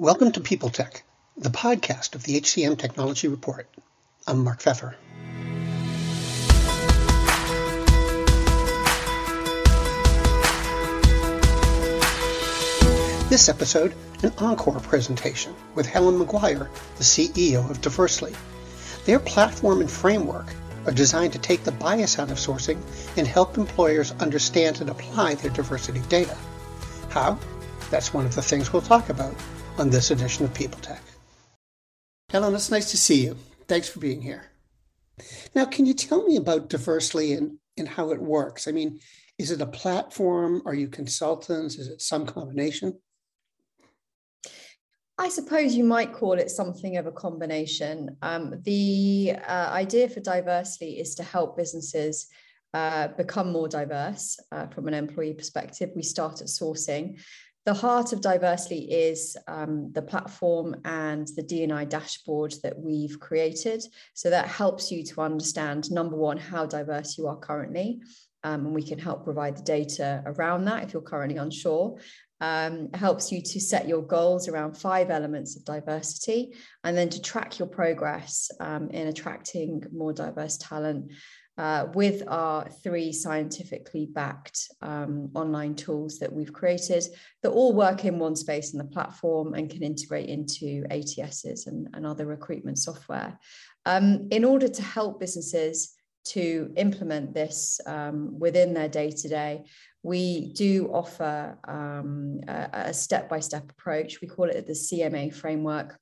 Welcome to People Tech, the podcast of the HCM Technology Report. I'm Mark Feffer. This episode, an encore presentation with Helen McGuire, the CEO of Diversely. Their platform and framework are designed to take the bias out of sourcing and help employers understand and apply their diversity data. How? That's one of the things we'll talk about on this edition of People Tech. Helen, it's nice to see you. Thanks for being here. Now, can you tell me about Diversely and, and how it works? I mean, is it a platform? Are you consultants? Is it some combination? I suppose you might call it something of a combination. Um, the uh, idea for Diversely is to help businesses uh, become more diverse uh, from an employee perspective. We start at sourcing. The heart of Diversely is um, the platform and the D&I dashboard that we've created. So that helps you to understand, number one, how diverse you are currently. Um, and we can help provide the data around that if you're currently unsure um, helps you to set your goals around five elements of diversity and then to track your progress um, in attracting more diverse talent uh, with our three scientifically backed um, online tools that we've created that all work in one space in the platform and can integrate into ATSs and, and other recruitment software. Um, in order to help businesses to implement this um, within their day to day, we do offer um, a step by step approach. We call it the CMA framework.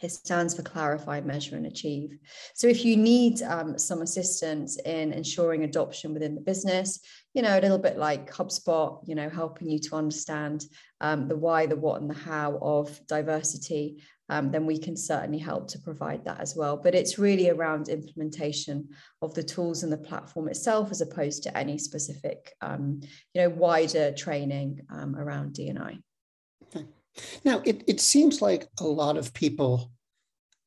It stands for clarify, measure, and achieve. So, if you need um, some assistance in ensuring adoption within the business, you know, a little bit like HubSpot, you know, helping you to understand um, the why, the what, and the how of diversity, um, then we can certainly help to provide that as well. But it's really around implementation of the tools and the platform itself, as opposed to any specific, um, you know, wider training um, around D&I. Okay. Now, it, it seems like a lot of people,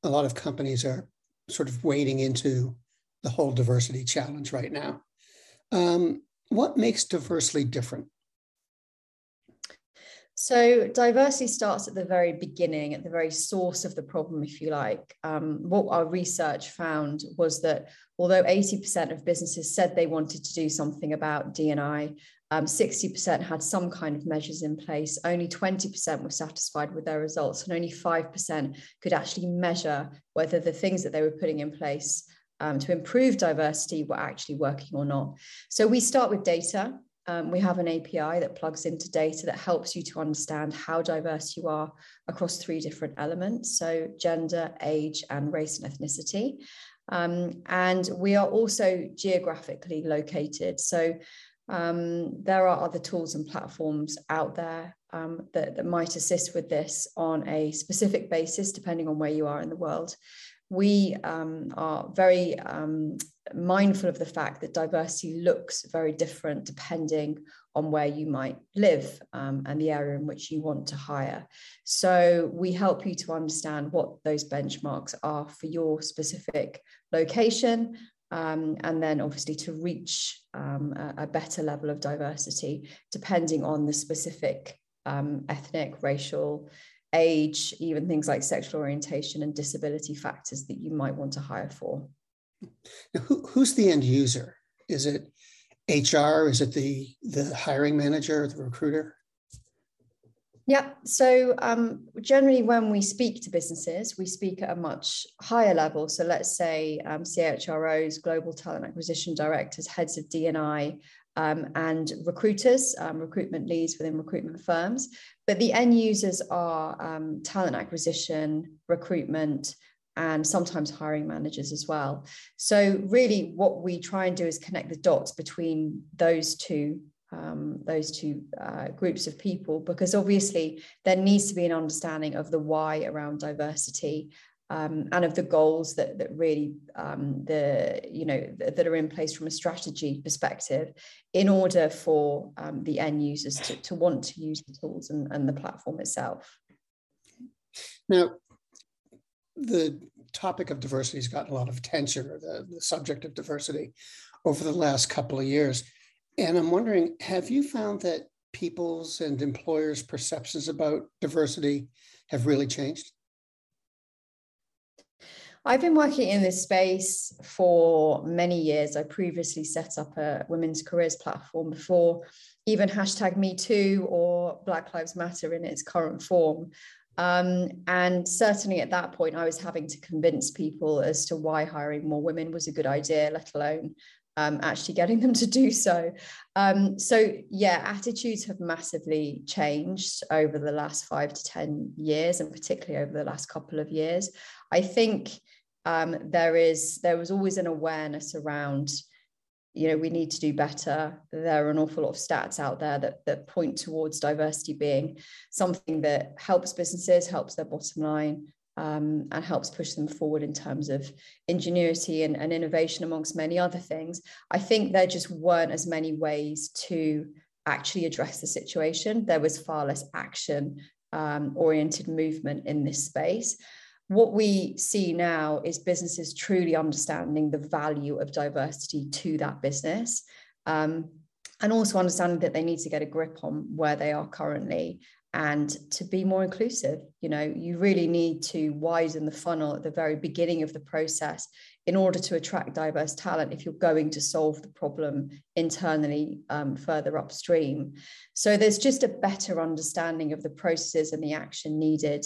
a lot of companies are sort of wading into the whole diversity challenge right now. Um, what makes Diversely different? So, diversity starts at the very beginning, at the very source of the problem, if you like. Um, what our research found was that although 80% of businesses said they wanted to do something about D&I, um, 60% had some kind of measures in place, only 20% were satisfied with their results, and only 5% could actually measure whether the things that they were putting in place um, to improve diversity were actually working or not. So, we start with data. Um, we have an API that plugs into data that helps you to understand how diverse you are across three different elements so, gender, age, and race and ethnicity. Um, and we are also geographically located. So, um, there are other tools and platforms out there um, that, that might assist with this on a specific basis, depending on where you are in the world we um, are very um, mindful of the fact that diversity looks very different depending on where you might live um, and the area in which you want to hire. So we help you to understand what those benchmarks are for your specific location. Um, and then obviously to reach um, a, a, better level of diversity depending on the specific um, ethnic, racial, age, even things like sexual orientation and disability factors that you might want to hire for. Now, who, who's the end user? Is it HR? Is it the the hiring manager, or the recruiter? Yeah. So um, generally, when we speak to businesses, we speak at a much higher level. So let's say um, CHROs, global talent acquisition directors, heads of D&I, um, and recruiters, um, recruitment leads within recruitment firms. But the end users are um, talent acquisition, recruitment, and sometimes hiring managers as well. So, really, what we try and do is connect the dots between those two. Um, those two uh, groups of people, because obviously there needs to be an understanding of the why around diversity um, and of the goals that that really um, the you know th- that are in place from a strategy perspective, in order for um, the end users to, to want to use the tools and, and the platform itself. Now, the topic of diversity has gotten a lot of attention, or the, the subject of diversity, over the last couple of years, and I'm wondering, have you found that people's and employers' perceptions about diversity have really changed? I've been working in this space for many years. I previously set up a women's careers platform before even hashtag Me Too or Black Lives Matter in its current form. Um, and certainly at that point, I was having to convince people as to why hiring more women was a good idea, let alone um, actually getting them to do so. Um, so, yeah, attitudes have massively changed over the last five to 10 years, and particularly over the last couple of years. I think um, there is there was always an awareness around you know we need to do better. There are an awful lot of stats out there that that point towards diversity being something that helps businesses helps their bottom line um, and helps push them forward in terms of ingenuity and, and innovation amongst many other things. I think there just weren't as many ways to actually address the situation. There was far less action um, oriented movement in this space what we see now is businesses truly understanding the value of diversity to that business um, and also understanding that they need to get a grip on where they are currently and to be more inclusive. You know you really need to widen the funnel at the very beginning of the process in order to attract diverse talent if you're going to solve the problem internally um, further upstream. So there's just a better understanding of the processes and the action needed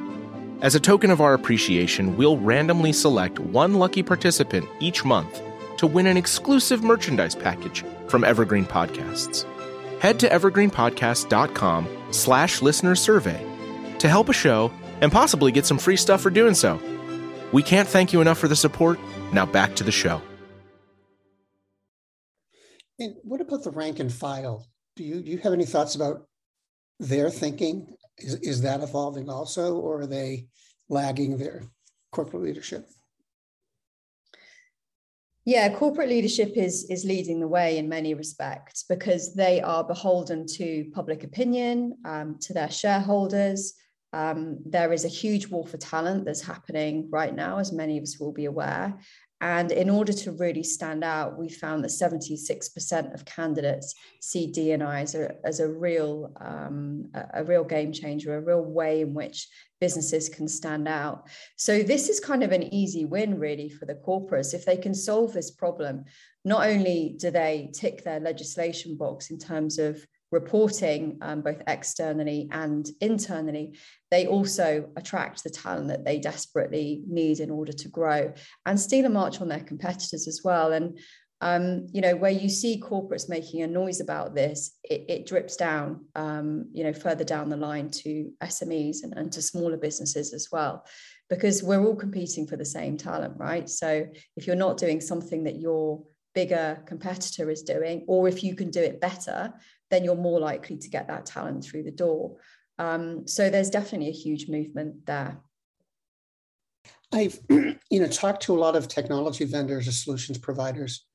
As a token of our appreciation, we'll randomly select one lucky participant each month to win an exclusive merchandise package from Evergreen Podcasts. Head to evergreenpodcast.com slash listener survey to help a show and possibly get some free stuff for doing so. We can't thank you enough for the support. Now back to the show. And what about the rank and file? Do you, do you have any thoughts about their thinking is, is that evolving also, or are they lagging their corporate leadership? Yeah, corporate leadership is is leading the way in many respects because they are beholden to public opinion, um, to their shareholders. Um, there is a huge war for talent that's happening right now, as many of us will be aware. And in order to really stand out, we found that 76% of candidates see D&I as a, as a real um, a, a real game changer, a real way in which businesses can stand out. So this is kind of an easy win really for the corporates. If they can solve this problem, not only do they tick their legislation box in terms of reporting um, both externally and internally, they also attract the talent that they desperately need in order to grow and steal a march on their competitors as well. And um, you know, where you see corporates making a noise about this, it, it drips down, um, you know, further down the line to SMEs and, and to smaller businesses as well, because we're all competing for the same talent, right? So if you're not doing something that your bigger competitor is doing, or if you can do it better, then you're more likely to get that talent through the door. Um, so there's definitely a huge movement there. I've you know talked to a lot of technology vendors or solutions providers,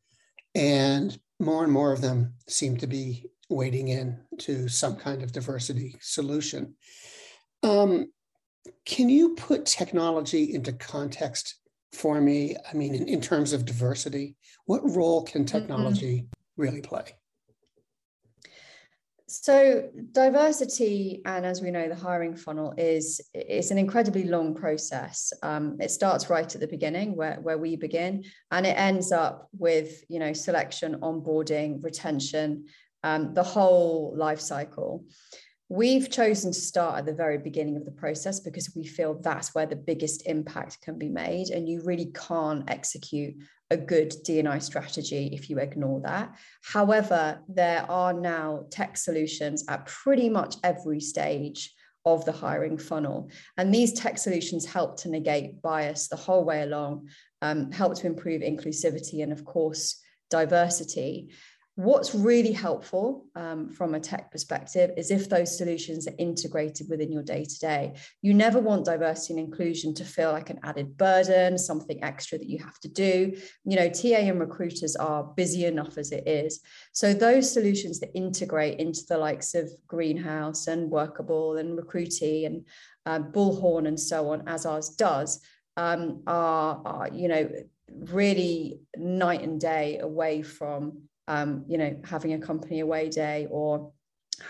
and more and more of them seem to be wading in to some kind of diversity solution. Um, can you put technology into context for me? I mean, in, in terms of diversity, what role can mm-hmm. technology mm-hmm. really play? So diversity, and as we know, the hiring funnel is is an incredibly long process. Um, it starts right at the beginning, where where we begin, and it ends up with you know selection, onboarding, retention, um, the whole life cycle. We've chosen to start at the very beginning of the process because we feel that's where the biggest impact can be made, and you really can't execute a good D&I strategy if you ignore that. However, there are now tech solutions at pretty much every stage of the hiring funnel. And these tech solutions help to negate bias the whole way along, um, help to improve inclusivity and, of course, diversity. What's really helpful um, from a tech perspective is if those solutions are integrated within your day to day. You never want diversity and inclusion to feel like an added burden, something extra that you have to do. You know, TA and recruiters are busy enough as it is. So, those solutions that integrate into the likes of Greenhouse and Workable and Recruitee and uh, Bullhorn and so on, as ours does, um, are, are, you know, really night and day away from um, you know, having a company away day or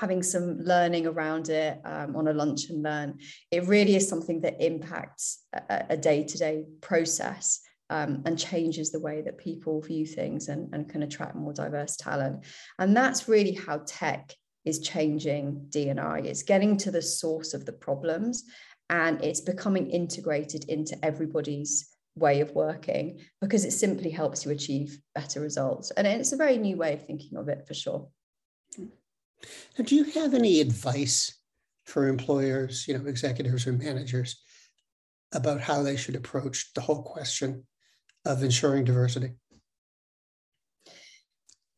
having some learning around it um, on a lunch and learn. It really is something that impacts a day to day process. Um, and changes the way that people view things and, and can attract more diverse talent. And that's really how tech is changing D&I. It's getting to the source of the problems and it's becoming integrated into everybody's way of working because it simply helps you achieve better results. And it's a very new way of thinking of it for sure. Now, do you have any advice for employers, you know, executives or managers about how they should approach the whole question of ensuring diversity?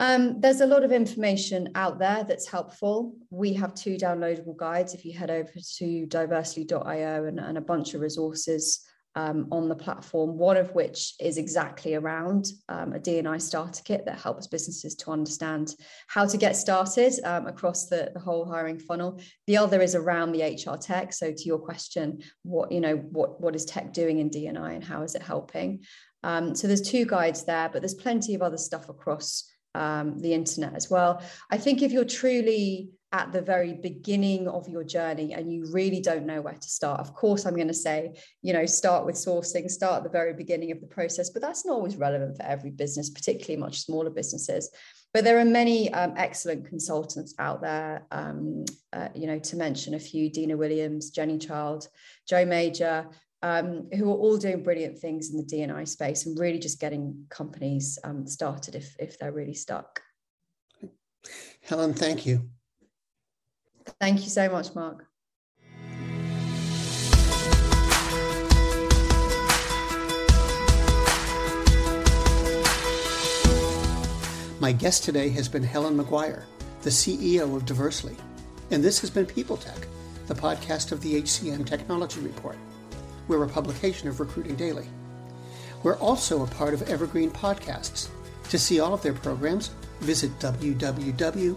Um, there's a lot of information out there that's helpful. We have two downloadable guides. If you head over to diversely.io and, and a bunch of resources um, on the platform, one of which is exactly around um, a D&I starter kit that helps businesses to understand how to get started um, across the, the whole hiring funnel. The other is around the HR tech. So to your question, what, you know, what, what is tech doing in D&I and how is it helping? Um, so there's two guides there, but there's plenty of other stuff across um, the internet as well. I think if you're truly at the very beginning of your journey and you really don't know where to start of course i'm going to say you know start with sourcing start at the very beginning of the process but that's not always relevant for every business particularly much smaller businesses but there are many um, excellent consultants out there um, uh, you know to mention a few dina williams jenny child joe major um, who are all doing brilliant things in the D&I space and really just getting companies um, started if, if they're really stuck. Helen, thank you. Thank you so much, Mark. My guest today has been Helen McGuire, the CEO of Diversely, and this has been People Tech, the podcast of the HCM Technology Report. We're a publication of Recruiting Daily. We're also a part of Evergreen Podcasts. To see all of their programs, visit www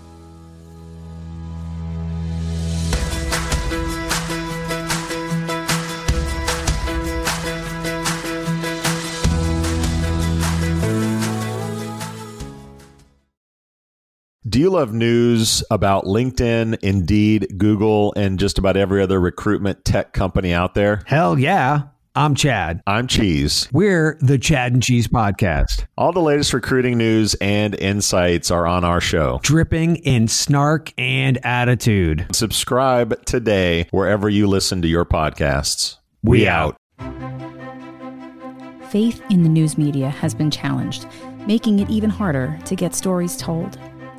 Do you love news about LinkedIn, Indeed, Google, and just about every other recruitment tech company out there? Hell yeah. I'm Chad. I'm Cheese. We're the Chad and Cheese Podcast. All the latest recruiting news and insights are on our show, dripping in snark and attitude. Subscribe today wherever you listen to your podcasts. We, we out. Faith in the news media has been challenged, making it even harder to get stories told.